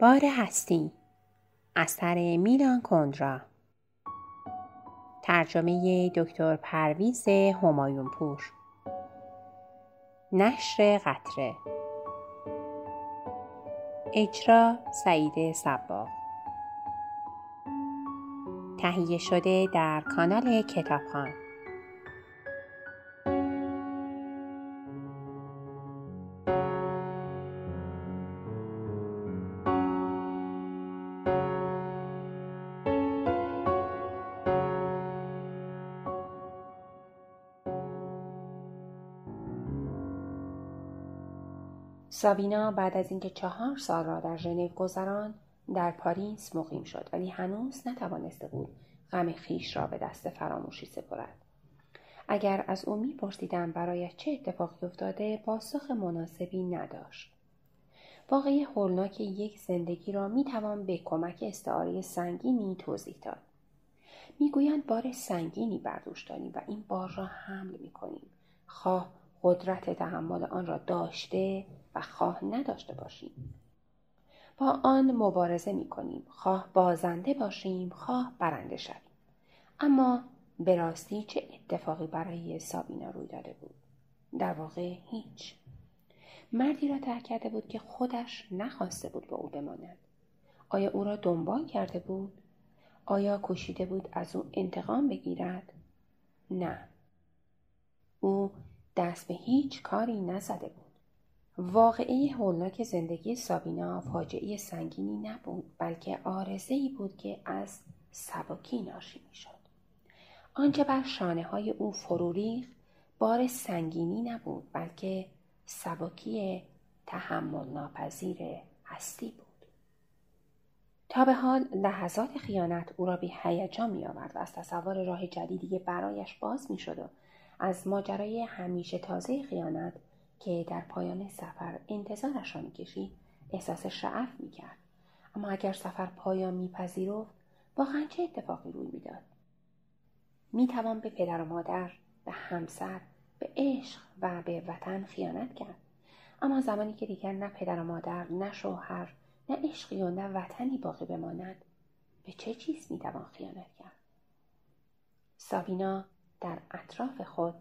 بار هستی. اثر میلان کندرا. ترجمه دکتر پرویز همایون پور نشر قطره. اجرا سعید سبا تهیه شده در کانال کتابخان سابینا بعد از اینکه چهار سال را در ژنو گذراند در پاریس مقیم شد ولی هنوز نتوانسته بود غم خیش را به دست فراموشی سپرد. اگر از او میپرسیدم برایش چه اتفاقی افتاده پاسخ مناسبی نداشت. واقعی هولناک یک زندگی را می‌توان به کمک استعاره سنگینی توضیح داد. می‌گویند بار سنگینی بردوش داریم و این بار را حمل می‌کنیم. خواه قدرت تحمل آن را داشته و خواه نداشته باشیم. با آن مبارزه می کنیم. خواه بازنده باشیم خواه برنده شویم. اما به راستی چه اتفاقی برای سابینا روی داده بود؟ در واقع هیچ. مردی را ترک کرده بود که خودش نخواسته بود با او بماند. آیا او را دنبال کرده بود؟ آیا کوشیده بود از او انتقام بگیرد؟ نه. او دست به هیچ کاری نزده بود. واقعی هولناک زندگی سابینا فاجعه سنگینی نبود بلکه آرزه ای بود که از سبکی ناشی می‌شد. آنچه بر شانه های او فرو بار سنگینی نبود بلکه سبکی تحمل ناپذیر هستی بود. تا به حال لحظات خیانت او را به هیجان می آورد و از تصور راه جدیدی برایش باز می شد و از ماجرای همیشه تازه خیانت که در پایان سفر انتظارش را می‌کشید احساس شعف می‌کرد. اما اگر سفر پایان میپذیرفت واقعا چه اتفاقی روی می‌داد؟ می‌توان به پدر و مادر به همسر به عشق و به وطن خیانت کرد. اما زمانی که دیگر نه پدر و مادر نه شوهر نه عشقی و نه وطنی باقی بماند به چه چیز می‌توان خیانت کرد؟ سابینا در اطراف خود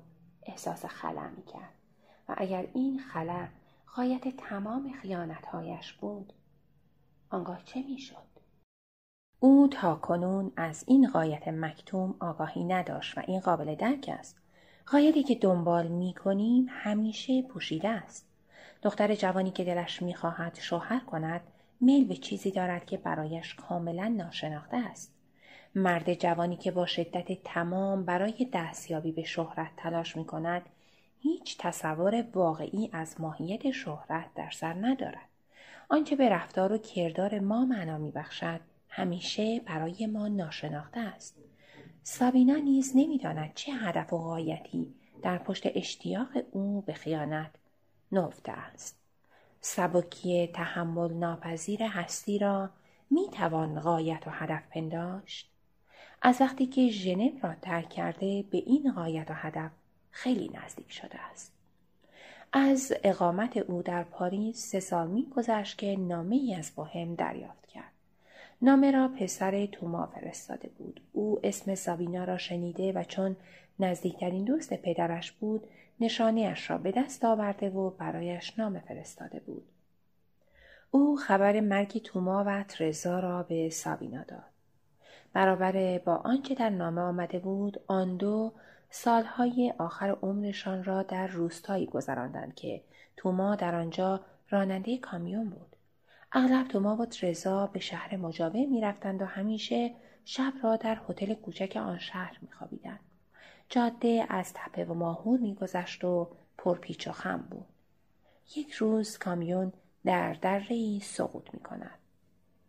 احساس خلا می‌کرد. و اگر این خلا غایت تمام خیانتهایش بود آنگاه چه می‌شد؟ او تا کنون از این غایت مکتوم آگاهی نداشت و این قابل درک است. غایتی که دنبال می کنیم همیشه پوشیده است. دختر جوانی که دلش می‌خواهد شوهر کند میل به چیزی دارد که برایش کاملا ناشناخته است. مرد جوانی که با شدت تمام برای دستیابی به شهرت تلاش می کند هیچ تصور واقعی از ماهیت شهرت در سر ندارد. آنچه به رفتار و کردار ما معنا میبخشد همیشه برای ما ناشناخته است. سابینا نیز نمی‌داند چه هدف و غایتی در پشت اشتیاق او به خیانت نفته است. سبکی تحمل ناپذیر هستی را می توان غایت و هدف پنداشت؟ از وقتی که ژنو را ترک کرده به این غایت و هدف خیلی نزدیک شده است. از اقامت او در پاریس سه سال می گذشت که نامه ای از بوهم دریافت کرد. نامه را پسر توما فرستاده بود. او اسم سابینا را شنیده و چون نزدیکترین دوست پدرش بود نشانیش را به دست آورده و برایش نامه فرستاده بود. او خبر مرگ توما و ترزا را به سابینا داد. برابر با آنچه در نامه آمده بود آن دو سالهای آخر عمرشان را در روستایی گذراندند که توما در آنجا راننده کامیون بود. اغلب توما و ترزا به شهر مجاور می‌رفتند و همیشه شب را در هتل کوچک آن شهر میخوابیدند. جاده از تپه و ماهور میگذشت و پرپیچ و خم بود. یک روز کامیون در دره سقوط می کند.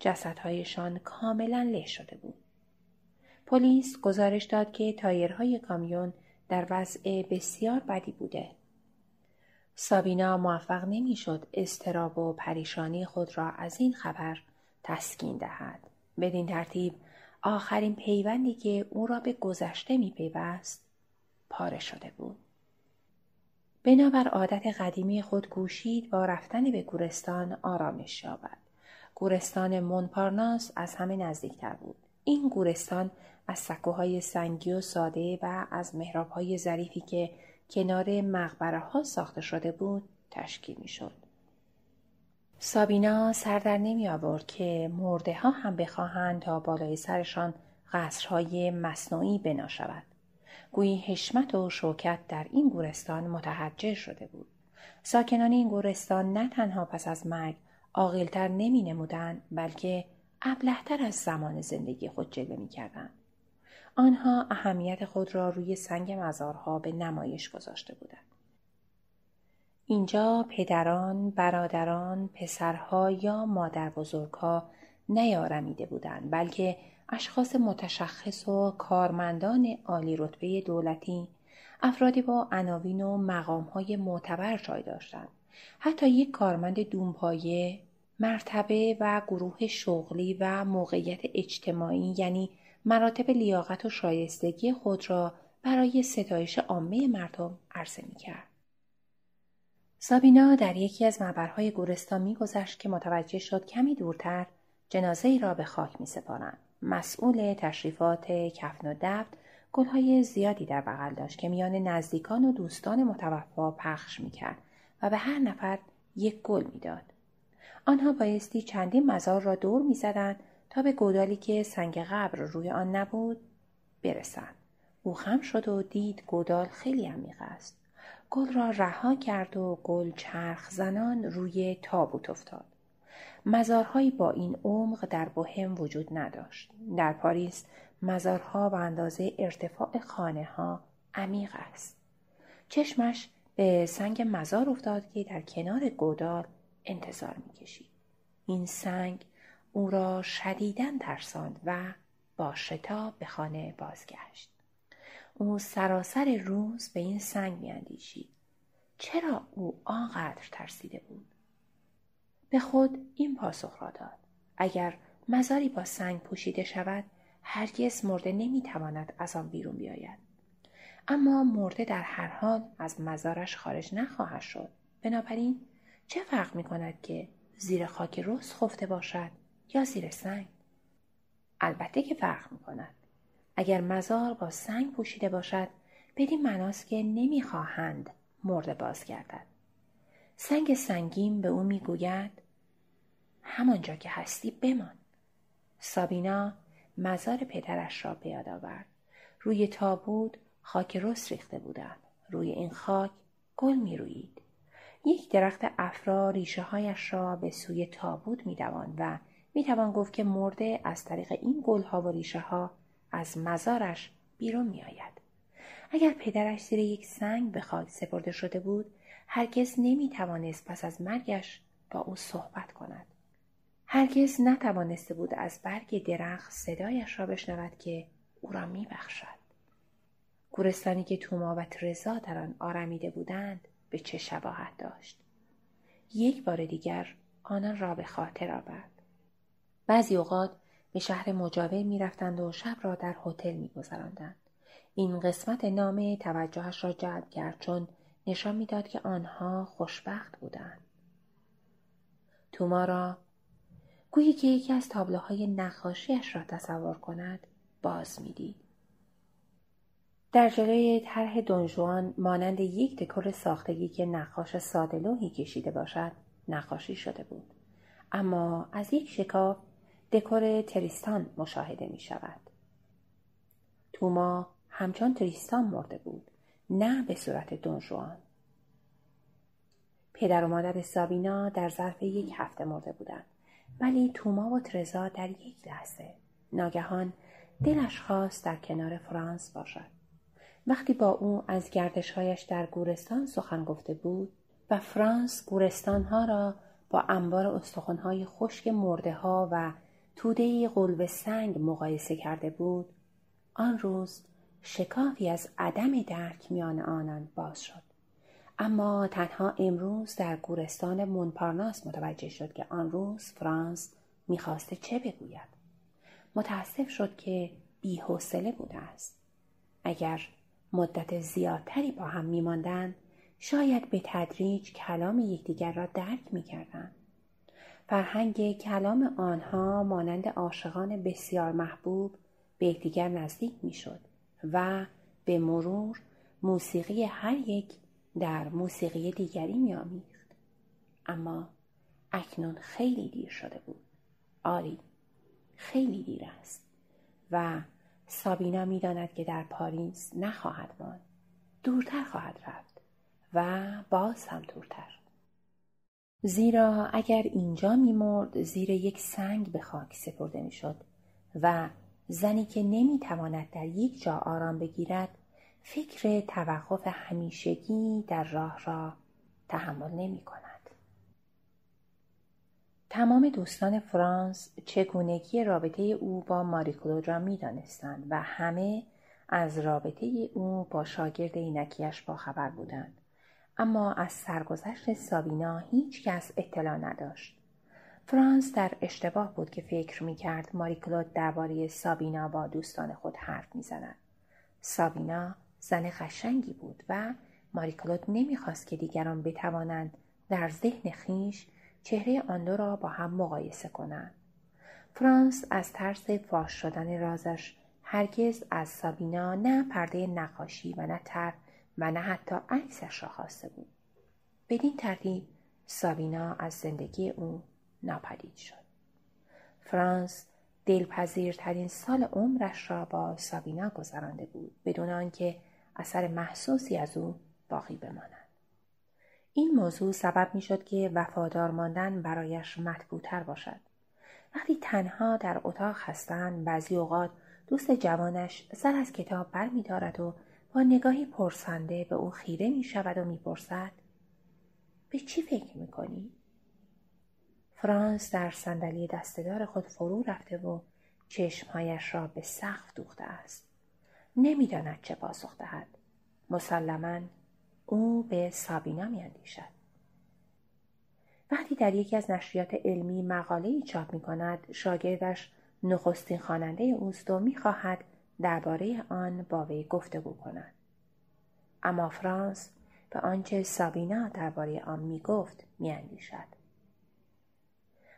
جسدهایشان کاملا له شده بود. پلیس گزارش داد که تایرهای کامیون در وضع بسیار بدی بوده. سابینا موفق نمی‌شد استراب و پریشانی خود را از این خبر تسکین دهد. بدین ترتیب آخرین پیوندی که او را به گذشته می پیوست پاره شده بود. بنابر عادت قدیمی خود کوشید با رفتن به گورستان آرامش یابد. گورستان مونپارناس از همه نزدیکتر بود. این گورستان از سکوهای سنگی و ساده و از محرابهای ظریفی که کنار مقبره ها ساخته شده بود تشکیل می شد. سابینا سر در نمی آورد که مرده ها هم بخواهند تا بالای سرشان قصرهای مصنوعی بنا شود. گویی حشمت و شوکت در این گورستان متحجر شده بود. ساکنان این گورستان نه تنها پس از مرگ عاقلتر نمی نمودن بلکه ابلهتر از زمان زندگی خود جلوه می کردن. آنها اهمیت خود را روی سنگ مزارها به نمایش گذاشته بودند. اینجا پدران، برادران، پسرها یا مادر بزرگها نیارمیده بودند بلکه اشخاص متشخص و کارمندان عالی رتبه دولتی افرادی با عناوین و مقامهای معتبر جای داشتند حتی یک کارمند دونپایه مرتبه و گروه شغلی و موقعیت اجتماعی یعنی مراتب لیاقت و شایستگی خود را برای ستایش عامه مردم عرضه می کرد. سابینا در یکی از معبرهای گورستان میگذشت که متوجه شد کمی دورتر جنازه ای را به خاک می سپارند. مسئول تشریفات کفن و دفت گلهای زیادی در بغل داشت که میان نزدیکان و دوستان متوفا پخش می‌کرد و به هر نفر یک گل می‌داد آنها بایستی چندین مزار را دور می‌زدند تا به گودالی که سنگ قبر روی آن نبود برسند. او خم شد و دید گودال خیلی عمیق است. گل را رها کرد و گل چرخ زنان روی تابوت افتاد. مزارهایی با این عمق در بوهم وجود نداشت. در پاریس مزارها به اندازه ارتفاع خانه ها عمیق است. چشمش به سنگ مزار افتاد که در کنار گودال انتظار می‌کشید این سنگ او را شدیدا ترساند و با شتاب به خانه بازگشت. او سراسر روز به این سنگ میاندیشید. چرا او آنقدر ترسیده بود؟ به خود این پاسخ را داد. اگر مزاری با سنگ پوشیده شود هرگز مرده نمی‌تواند از آن بیرون بیاید. اما مرده در هر حال از مزارش خارج نخواهد شد. بنابراین چه فرق می کند که زیر خاک رس خفته باشد یا زیر سنگ؟ البته که فرق می کند اگر مزار با سنگ پوشیده باشد بدین معناست که نمی‌خواهند مرده بازگردد. سنگ سنگین به او می‌گوید همانجا که هستی بمان. سابینا مزار پدرش را به یاد آورد. روی تابود خاک رس ریخته بودند. روی این خاک گل می یک درخت افرا ریشه هایش را به سوی تابود می و می توان گفت که مرده از طریق این گل ها و ریشه ها از مزارش بیرون می آید. اگر پدرش زیر یک سنگ به خاک سپرده شده بود هرگز نمی توانست پس از مرگش با او صحبت کند. هرگز نتوانسته بود از برگ درخت صدایش را بشنود که او را میبخشد گورستانی که توما و ترزا در آن آرمیده بودند به چه شباهت داشت. یک بار دیگر آنان را به خاطر آورد. بعضی اوقات به شهر مجاور می‌رفتند و شب را در هتل میگذراندند. این قسمت نامه توجهش را جلب کرد چون نشان می‌داد که آنها خوشبخت بودند. توما را گویی که یکی از تابلوهای نقاشیش را تصور کند باز می‌دید. در جلوی طرح دونجوان مانند یک دکور ساختگی که نقاش سادلوهی کشیده باشد نقاشی شده بود. اما از یک شکاف دکور تریستان مشاهده می شود. توما همچون تریستان مرده بود نه به صورت دونجوان پدر و مادر سابینا در ظرف یک هفته مرده بودند. ولی توما و ترزا در یک لحظه ناگهان دلش خواست در کنار فرانس باشد. وقتی با او از گردشهایش در گورستان سخن گفته بود و فرانس گورستانها را با انبار استخوانهای خشک مرده ها و توده قلب سنگ مقایسه کرده بود آن روز شکافی از عدم درک میان آنان باز شد. اما تنها امروز در گورستان مونپارناس متوجه شد که آن روز فرانس می‌خواسته چه بگوید. متاسف شد که بیحوصله بوده است. اگر مدت زیادتری با هم میماندند شاید به تدریج کلام یکدیگر را درک می‌کردند فرهنگ کلام آنها مانند عاشقان بسیار محبوب به یکدیگر نزدیک می‌شد و به مرور موسیقی هر یک در موسیقی دیگری میآمیخت. اما اکنون خیلی دیر شده بود. آری خیلی دیر است و سابینا می‌داند که در پاریس نخواهد ماند دورتر خواهد رفت و باز هم دورتر زیرا اگر اینجا میمرد زیر یک سنگ به خاک سپرده می‌شد و زنی که نمی‌تواند در یک جا آرام بگیرد فکر توقف همیشگی در راه را تحمل نمی کند. تمام دوستان فرانس چگونگی رابطه او با ماریکلود را می دانستند و همه از رابطه او با شاگرد اینکیش باخبر بودند. اما از سرگذشت سابینا هیچ کس اطلاع نداشت. فرانس در اشتباه بود که فکر می کرد ماریکلود درباره سابینا با دوستان خود حرف می زند. سابینا زن قشنگی بود و ماریکلود نمی‌خواست که دیگران بتوانند در ذهن خیش چهره آن دو را با هم مقایسه کنند. فرانس از ترس فاش شدن رازش هرگز از سابینا نه پرده نقاشی و نه تر و نه حتی عکسش را خواسته بود. بدین ترتیب سابینا از زندگی او ناپدید شد. فرانس دلپذیرترین سال عمرش را با سابینا گذرانده بود بدون آنکه اثر محسوسی از او باقی بماند. این موضوع سبب می شد که وفادار ماندن برایش مطبوعتر باشد. وقتی تنها در اتاق هستند بعضی اوقات دوست جوانش سر از کتاب بر می دارد و با نگاهی پرسنده به او خیره می شود و می پرسد به چی فکر می کنی؟ فرانس در صندلی دستدار خود فرو رفته و چشمهایش را به سقف دوخته است. نمی‌داند چه پاسخ دهد مسلما او به سابینا میاندیشد. وقتی در یکی از نشریات علمی مقاله چاپ می کند شاگردش نخستین خواننده اوست و می‌خواهد درباره آن با وی گفتگو کند. اما فرانس به آنچه سابینا درباره آن می‌گفت میاندیشد.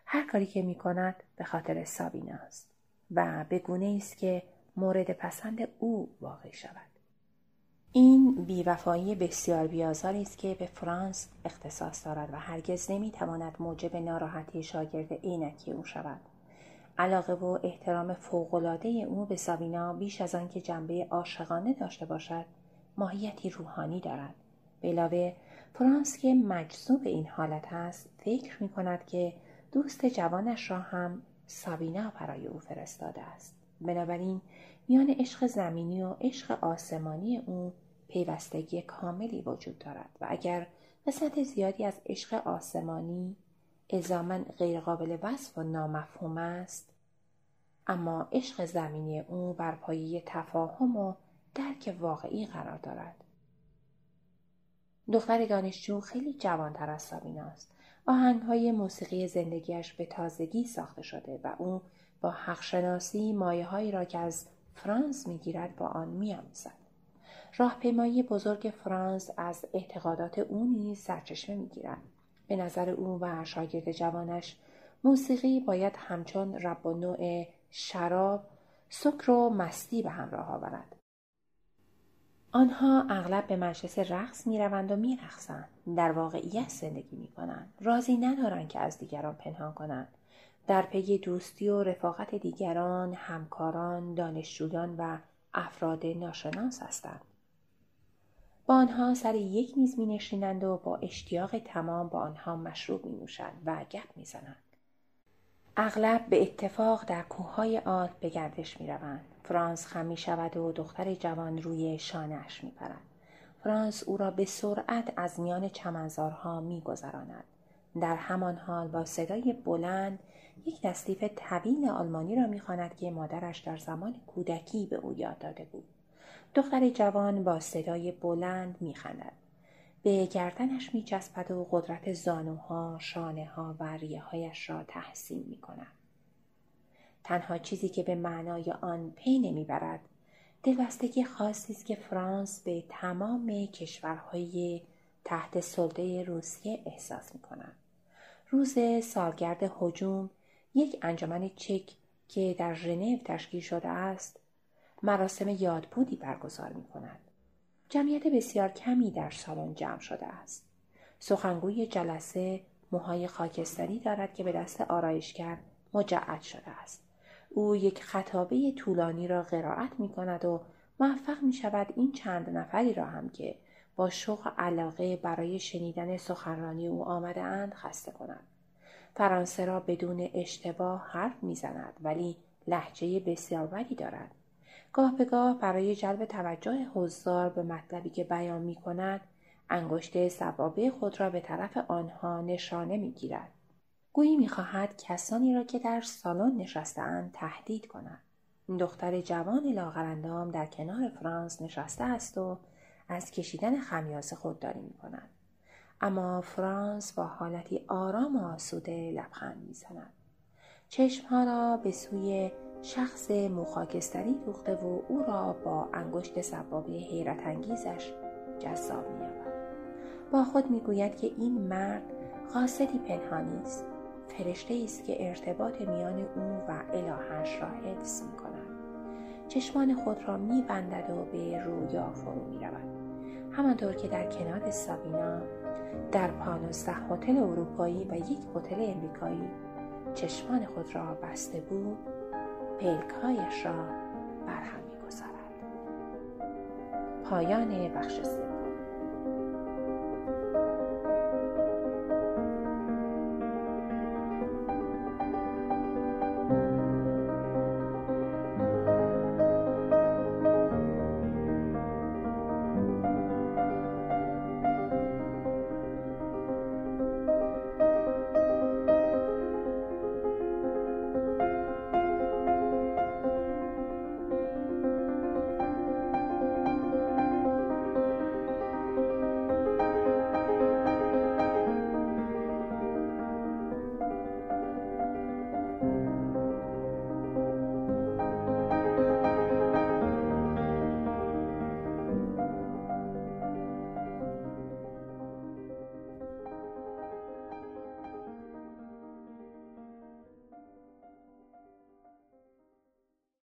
هر کاری که می کند به خاطر سابینا است و به گونه است که مورد پسند او واقع شود. این بیوفایی بسیار بیازاری است که به فرانس اختصاص دارد و هرگز نمی‌تواند موجب ناراحتی شاگرد عینکی او شود. علاقه و احترام فوقالعاده او به سابینا بیش از آنکه جنبه عاشقانه داشته باشد ماهیتی روحانی دارد علاوه فرانس که مجذوب این حالت است فکر می کند که دوست جوانش را هم سابینا برای او فرستاده است بنابراین میان عشق زمینی و عشق آسمانی او پیوستگی کاملی وجود دارد و اگر قسمت زیادی از عشق آسمانی ازامن غیرقابل وصف و نامفهوم است اما عشق زمینی او بر پایه تفاهم و درک واقعی قرار دارد. دختر دانشجو خیلی جوانتر از سابینا است. آهنگ های موسیقی زندگیش به تازگی ساخته شده و او با حقشناسی مایه هایی را که از فرانس می‌گیرد با آن میآموزد. راهپیمایی بزرگ فرانس از اعتقادات او نیز سرچشمه می‌گیرد. به نظر او و شاگرد جوانش موسیقی باید همچون رب و نوع شراب سکر و مستی به همراه آورد. آنها اغلب به مجلس رقص می‌روند و میرقصند. در واقعیت زندگی می‌کنند. راضی ندارند که از دیگران پنهان کنند. در پی دوستی و رفاقت دیگران، همکاران، دانشجویان و افراد ناشناس هستند. با آنها سر یک میز می نشینند و با اشتیاق تمام با آنها مشروب می نوشند و گپ می زنند. اغلب به اتفاق در کوههای آلپ به گردش می روند. فرانس خم می شود و دختر جوان روی شانهاش می پرد. فرانس او را به سرعت از میان چمنزارها می گذراند. در همان حال با صدای بلند یک تصدیف طویل آلمانی را می‌خواند که مادرش در زمان کودکی به او یاد داده بود دختر جوان با صدای بلند می‌خواند به گردنش میچسبد و قدرت زانوها شانه ها و ریه هایش را تحسین می کند. تنها چیزی که به معنای آن پی نمی‌برد دلبستگی خاصی است که فرانس به تمام کشورهای تحت سلطه روسیه احساس می کند. روز سالگرد هجوم یک انجمن چک که در ژنو تشکیل شده است مراسم یادبودی برگزار می کند. جمعیت بسیار کمی در سالن جمع شده است. سخنگوی جلسه موهای خاکستری دارد که به دست آرایشگر مجعد شده است. او یک خطابه طولانی را قرائت می کند و موفق می شود این چند نفری را هم که با شوق علاقه برای شنیدن سخنرانی او آمده اند خسته کند. فرانسه را بدون اشتباه حرف می‌زند ولی لحجه بسیار بدی دارد. گاه به گاه برای جلب توجه حضار به مطلبی که بیان می کند انگشت سبابه خود را به طرف آنها نشانه می گیرد. گویی می‌خواهد کسانی را که در سالن نشستهاند تهدید کند دختر جوان لاغرندام در کنار فرانس نشسته است و از کشیدن خمیاز خودداری می کند. اما فرانس با حالتی آرام و آسوده لبخند می‌زند چشمها را به سوی شخص موخاکستری دوخته و او را با انگشت سبابه حیرت انگیزش جذاب مییابد با خود می‌گوید که این مرد قاصدی پنهانی است فرشته است که ارتباط میان او و الهش را حفظ می کند. چشمان خود را می بندد و به رویا فرو می رود. همانطور که در کنار سابینا در پانوزده هتل اروپایی و یک هتل امریکایی چشمان خود را بسته بود پلکایش را برهم می‌گذارد. پایان بخش سوم.